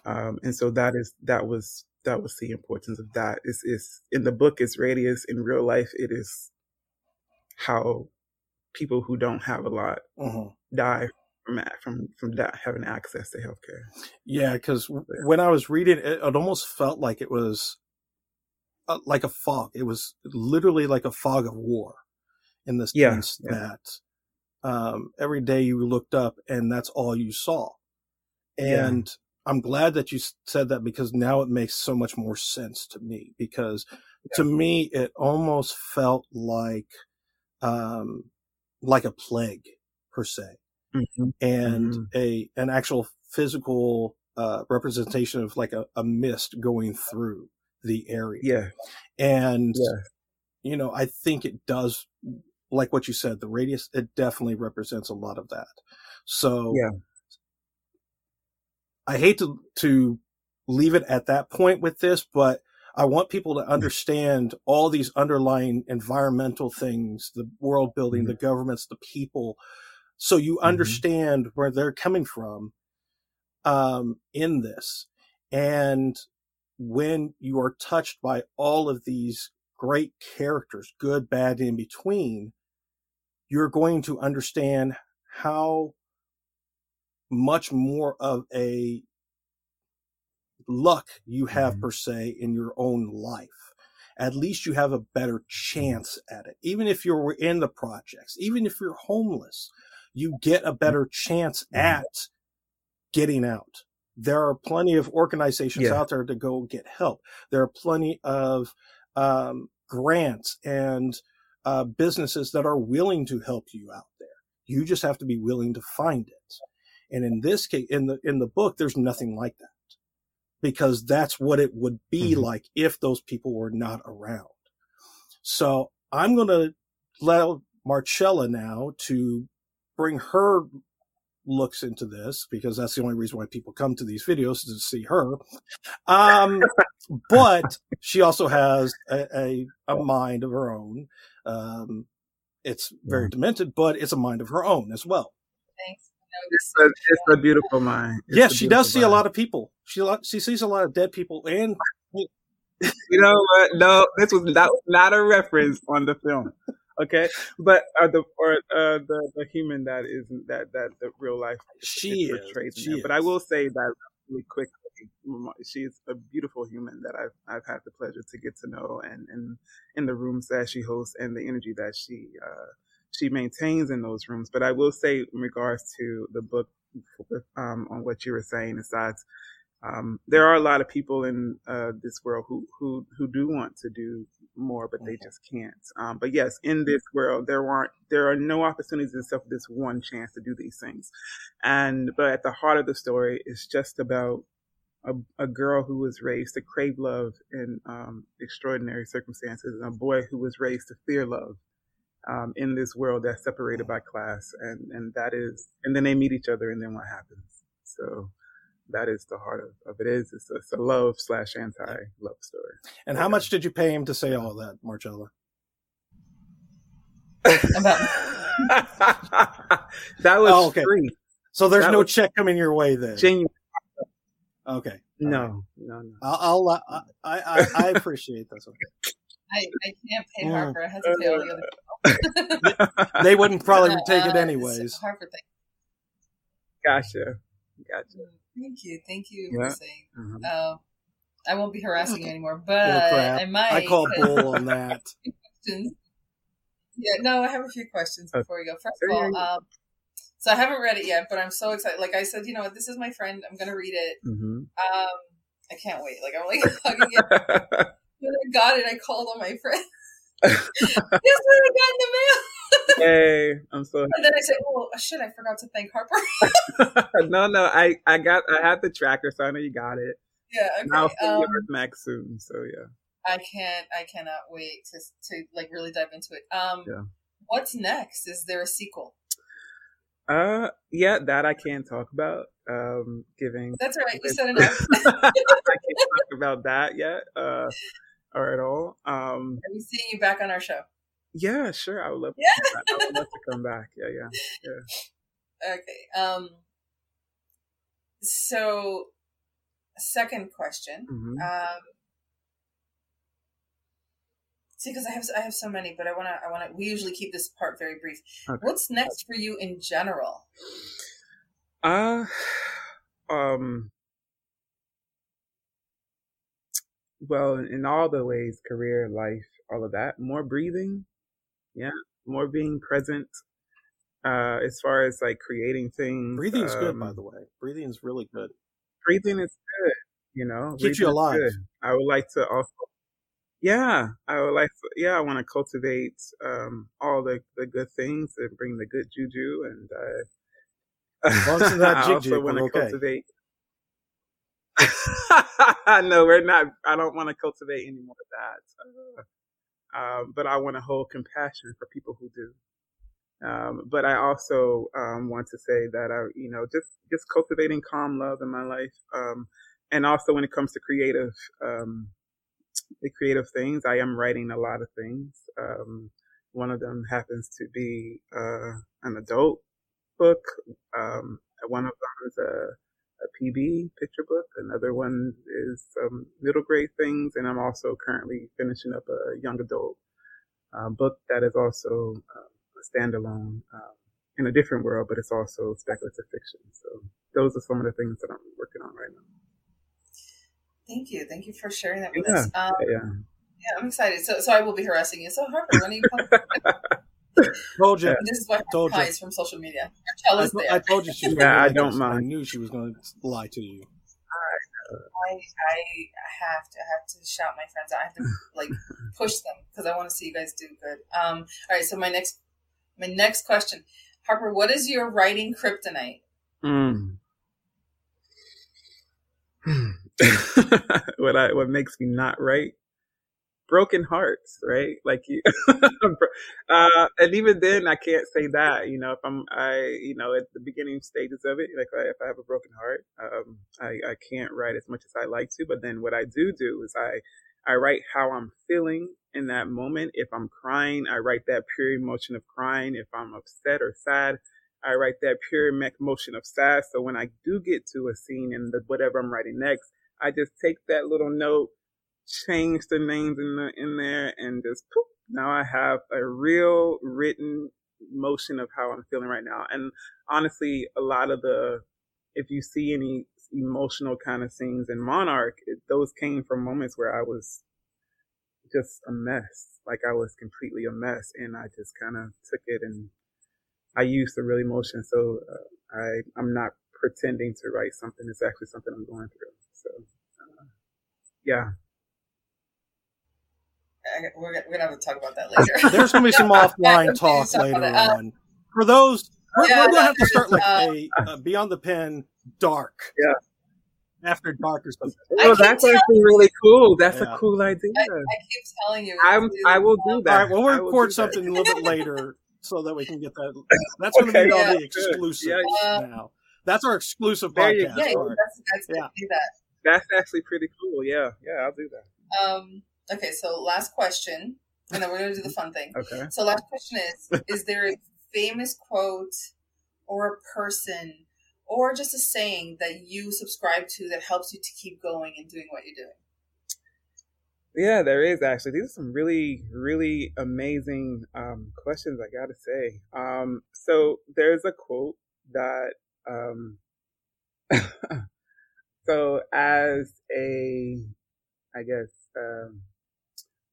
Um, and so that is, that was that was the importance of that. Is is in the book is radius. In real life, it is how people who don't have a lot mm-hmm. die from from from that having access to healthcare. Yeah, because when I was reading it, it almost felt like it was uh, like a fog. It was literally like a fog of war, in the yeah, sense yeah. that um, every day you looked up and that's all you saw, and. I'm glad that you said that because now it makes so much more sense to me because yeah. to me it almost felt like um like a plague per se mm-hmm. and mm-hmm. a an actual physical uh representation of like a, a mist going through the area yeah and yeah. you know I think it does like what you said the radius it definitely represents a lot of that so yeah I hate to to leave it at that point with this, but I want people to understand all these underlying environmental things, the world building, mm-hmm. the governments, the people, so you mm-hmm. understand where they're coming from um, in this. And when you are touched by all of these great characters, good, bad, in between, you're going to understand how much more of a luck you have mm-hmm. per se in your own life. At least you have a better mm-hmm. chance at it. Even if you're in the projects, even if you're homeless, you get a better chance mm-hmm. at getting out. There are plenty of organizations yeah. out there to go get help. There are plenty of um, grants and uh, businesses that are willing to help you out there. You just have to be willing to find it. And in this case, in the, in the book, there's nothing like that because that's what it would be mm-hmm. like if those people were not around. So I'm going to let Marcella now to bring her looks into this because that's the only reason why people come to these videos is to see her. Um, but she also has a, a, a, mind of her own. Um, it's very yeah. demented, but it's a mind of her own as well. Thanks. It's a, it's a beautiful mind. It's yes, she does see mind. a lot of people. She she sees a lot of dead people, and you know what? No, this was not not a reference on the film. Okay, but uh, the or uh, the the human that isn't that that the real life she is. She is. But I will say that really quickly, she's a beautiful human that I've I've had the pleasure to get to know, and and in the rooms that she hosts and the energy that she. Uh, she maintains in those rooms. But I will say, in regards to the book, um, on what you were saying, besides, um, there are a lot of people in uh, this world who who who do want to do more, but they just can't. Um, but yes, in this world, there aren't there are no opportunities except for this one chance to do these things. And but at the heart of the story is just about a, a, girl who was raised to crave love in um, extraordinary circumstances, and a boy who was raised to fear love um, in this world that's separated by class, and and that is, and then they meet each other, and then what happens? So that is the heart of, of it is it's a, it's a love slash anti love story. And how much did you pay him to say all that, Marcella? About that was Oh, okay. free. So there's That no was- check coming your way then. Genuine. Okay. No, no, no. I'll, I'll I, I I appreciate this. Okay. I, I can't pay. Harper. I had to pay all the other They wouldn't probably Uh, take it anyways. thank, Gotcha. Gotcha. thank you, thank you Yeah. for saying. Mhm. Uh, I won't be harassing you anymore, Oh, but. I might. I call bull on that. Yeah, no, I have a few questions before we go. First of all, um, so I haven't read it yet, but I'm so excited. Like I said, you know what? This is my friend. I'm gonna read it. Mhm. Um, I can't wait. Like I'm like hugging it. When I got it, I called on my friend. What I got in the mail? hey, I'm so And then I said, "Oh shit, I forgot to thank Harper." no, no. I, I got, I had the tracker, so I know you got it. yeah, And I'll send Um, yours Max soon. So yeah. I can't. I cannot wait to to like really dive into it. Um, Yeah. what's next? Is there a sequel? Uh, yeah, that I can't talk about. Um, giving That's right. You said enough. I can't talk about that yet. Uh, or at all. Um, Are we seeing you back on our show? yeah, sure. I would love. Yeah. To, I would love to come back. Yeah, yeah. Yeah. Okay. Um. So, second question. hmm Um. See, because I have I have so many, but I want to I want to. We usually keep this part very brief. Okay. What's next for you in general? Uh, um, well, in, all the ways, career, life, all of that, more breathing. Yeah. More being present. Uh, as far as like creating things. breathing Breathing's good, by um, the way. Breathing's really good. breathing is good. You know, Keeps you alive. I would like to also, yeah, I would like to, yeah, I want to cultivate um, all the, the good things and bring the good juju and uh, As long as it's not I also want to okay. cultivate. no, we're not. I don't want to cultivate any more of that. Uh, um, but I want to hold compassion for people who do. Um, but I also um, want to say that I, you know, just just cultivating calm love in my life, um, and also when it comes to creative, um, the creative things, I am writing a lot of things. Um, one of them happens to be uh, an adult book. One of them is a, a PB picture book. Another one is some middle grade things, and I'm also currently finishing up a young adult uh, book that is also uh, a standalone um, in a different world, but it's also speculative fiction. So those are some of the things that I'm working on right now. Thank you, thank you for sharing that with Yeah, us. Um, Yeah. yeah, I'm excited. So, so I will be harassing you. So Harper, when are you coming? Told you. this is why Told you. hides from social media. I, there. I told you she Yeah, I do don't this. mind. I knew she was going to lie to you. I, I have to I have to shout my friends out. I have to like push them because I want to see you guys do good. Um, all right. So my next my next question, Harper, what is your writing kryptonite? Mm. what I what makes me not right? Broken hearts, right? Like you, uh, and even then, I can't say that. You know, if I'm, I, you know, at the beginning stages of it, like if I have a broken heart, um, I, I can't write as much as I like to. But then what I do do is I, I write how I'm feeling in that moment. If I'm crying, I write that pure emotion of crying. If I'm upset or sad, I write that pure emotion of sad. So when I do get to a scene and the whatever I'm writing next, I just take that little note, change the names in the in there, and just poof, now I have a real written motion of how I'm feeling right now. And honestly, a lot of the if you see any emotional kind of scenes in Monarch, it, those came from moments where I was just a mess. Like I was completely a mess, and I just kind of took it and I used the real emotion. So uh, I I'm not pretending to write something. It's actually something I'm going through. So uh, yeah, I, we're, gonna- we're gonna have to talk about that later. There's going to be some offline talk talk later about. Uh, on. For those, we're, Yeah, we're going to have to start like uh, a uh, Beyond the Pen dark. Yeah. After dark or something. Oh, that's telling actually really cool. That's Yeah. a cool idea. I, I keep telling you. I'm I will do that. right, well, we'll record do that. something a little bit later so that we can get that. That's going to Okay. be all the exclusive Yeah. Uh, now. That's our exclusive There you podcast. Yeah, part. that's, that's Yeah. do that. That's actually pretty cool. Yeah, yeah, I'll do that. Um, okay, so last question, and then we're gonna do the fun thing. Okay. So last question is: Is there a famous quote or a person or just a saying that you subscribe to that helps you to keep going and doing what you're doing? Yeah, there is actually. These are some really, really amazing um, questions. I gotta say. Um, so there's a quote that. Um, so as a, I guess, um,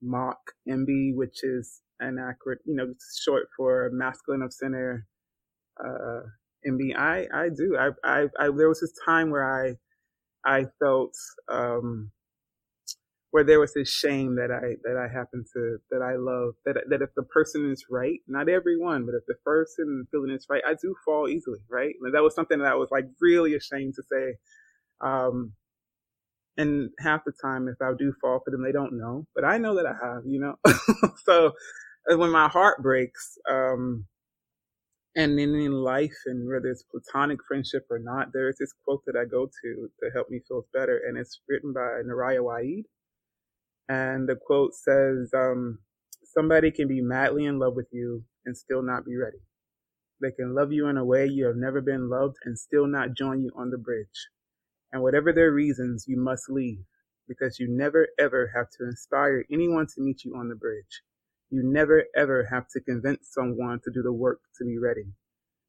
MOC MB, which is an accurate, you know, short for masculine of center, uh, MB. I, I do. I, I, I, there was this time where I, I felt, um, where there was this shame that I that I happen to that I love that that if the person is right, not everyone, but if the person feeling is right, I do fall easily, right? And that was something that I was like really ashamed to say. Um, and half the time, if I do fall for them, they don't know, but I know that I have, you know. so when my heart breaks, um, and then in life, and whether it's platonic friendship or not, there is this quote that I go to to help me feel better, and it's written by Nayyirah Waheed and the quote says, um, somebody can be madly in love with you and still not be ready. They can love you in a way you have never been loved and still not join you on the bridge. And whatever their reasons, you must leave because you never ever have to inspire anyone to meet you on the bridge. You never ever have to convince someone to do the work to be ready.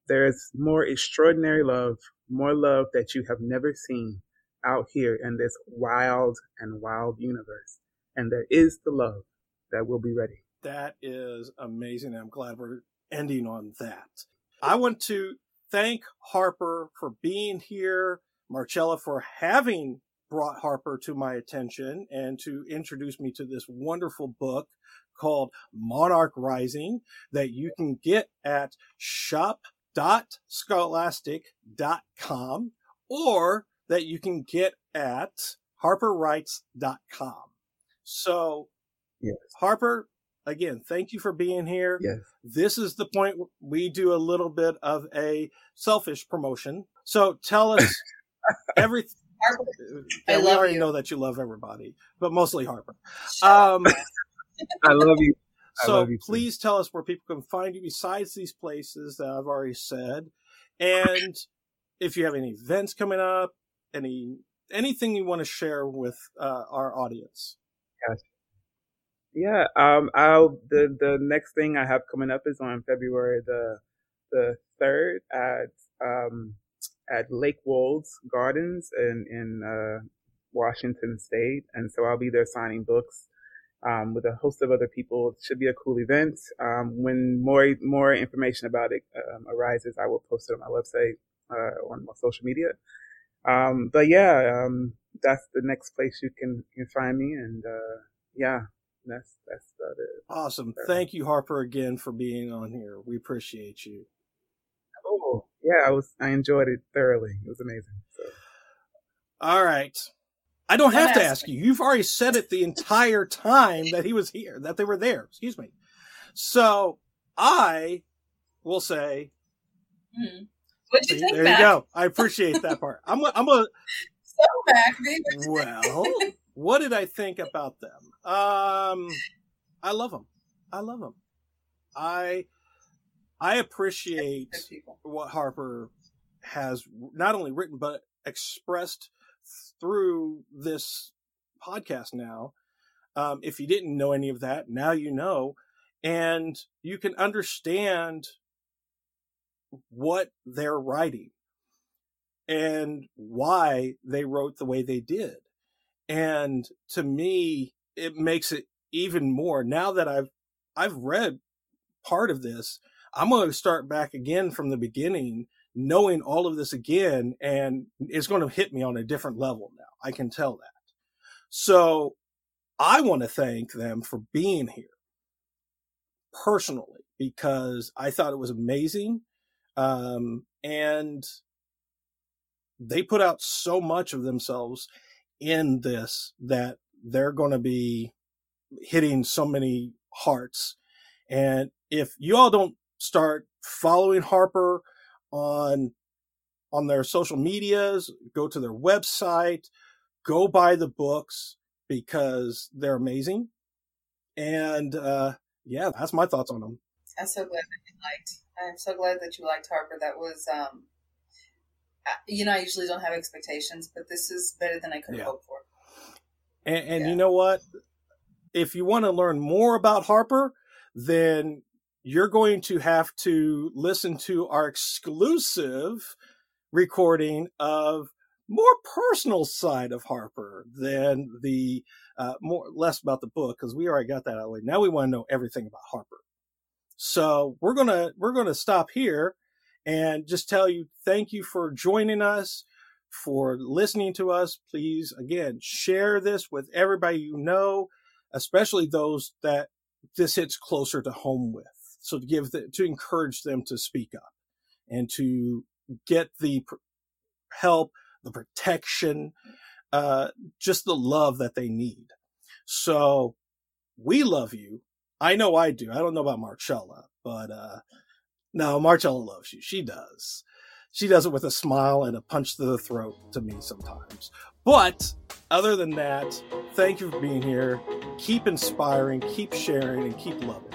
There is more extraordinary love, more love that you have never seen out here in this wild and wild universe and there is the love that will be ready. That is amazing. I'm glad we're ending on that. I want to thank Harper for being here, Marcella for having brought Harper to my attention and to introduce me to this wonderful book called Monarch Rising that you can get at shop.scholastic.com or that you can get at harperwrites.com. So, yes. Harper, again, thank you for being here. Yes. This is the point we do a little bit of a selfish promotion. So tell us everything. Harper, I I we already you. know that you love everybody, but mostly Harper. Um, I love you. I so love you too. please tell us where people can find you besides these places that I've already said, and if you have any events coming up, any anything you want to share with uh, our audience. Yeah. Um. I'll the the next thing I have coming up is on February the the third at um at Lakewold Gardens in in uh, Washington State, and so I'll be there signing books. Um, with a host of other people, it should be a cool event. Um, when more more information about it um, arises, I will post it on my website uh, on my social media. Um, but yeah, um, that's the next place you can you can find me, and uh, yeah, that's that's about it. Awesome. Thank you, Harper, again for being on here. We appreciate you. Yeah, I was I enjoyed it thoroughly. It was amazing. So. All right. I don't have Don't to ask ask you. You've already said it the entire time that he was here, that they were there. Excuse me. So I will say, Hmm. What did you see, think, there Mac? you go. I appreciate that part. I'm, I'm gonna. So, Mac, baby, what you think? Well, what did I think about them? Um, I love them. I love them. I I appreciate what Harper has not only written but expressed through this podcast now. Um, if you didn't know any of that, now you know, and you can understand what they're writing and why they wrote the way they did. And to me, it makes it even more now that I've I've read part of this. I'm going to start back again from the beginning, knowing all of this again, and it's going to hit me on a different level now. I can tell that. So I want to thank them for being here personally because I thought it was amazing. Um, and they put out so much of themselves in this that they're going to be hitting so many hearts. And if you all don't start following Harper on on their social medias, go to their website, go buy the books because they're amazing. And uh, yeah, that's my thoughts on them. I'm so glad that you liked. I'm so glad that you liked Harper. That was, um, you know, I usually don't have expectations, but this is better than I could have yeah. hoped for. And, and yeah. you know what? If you want to learn more about Harper, then you're going to have to listen to our exclusive recording of more personal side of Harper than the uh, more less about the book because we already got that out of the way. Now we want to know everything about Harper. So we're gonna we're gonna stop here and just tell you thank you for joining us, for listening to us. Please again share this with everybody you know, especially those that this hits closer to home with. So to give the, to encourage them to speak up and to get the help, the protection, uh, just the love that they need. So we love you. I know I do. I don't know about Marcella, but uh, no, Marcella loves you. She does. She does it with a smile and a punch to the throat to me sometimes. But other than that, thank you for being here. Keep inspiring, keep sharing, and keep loving.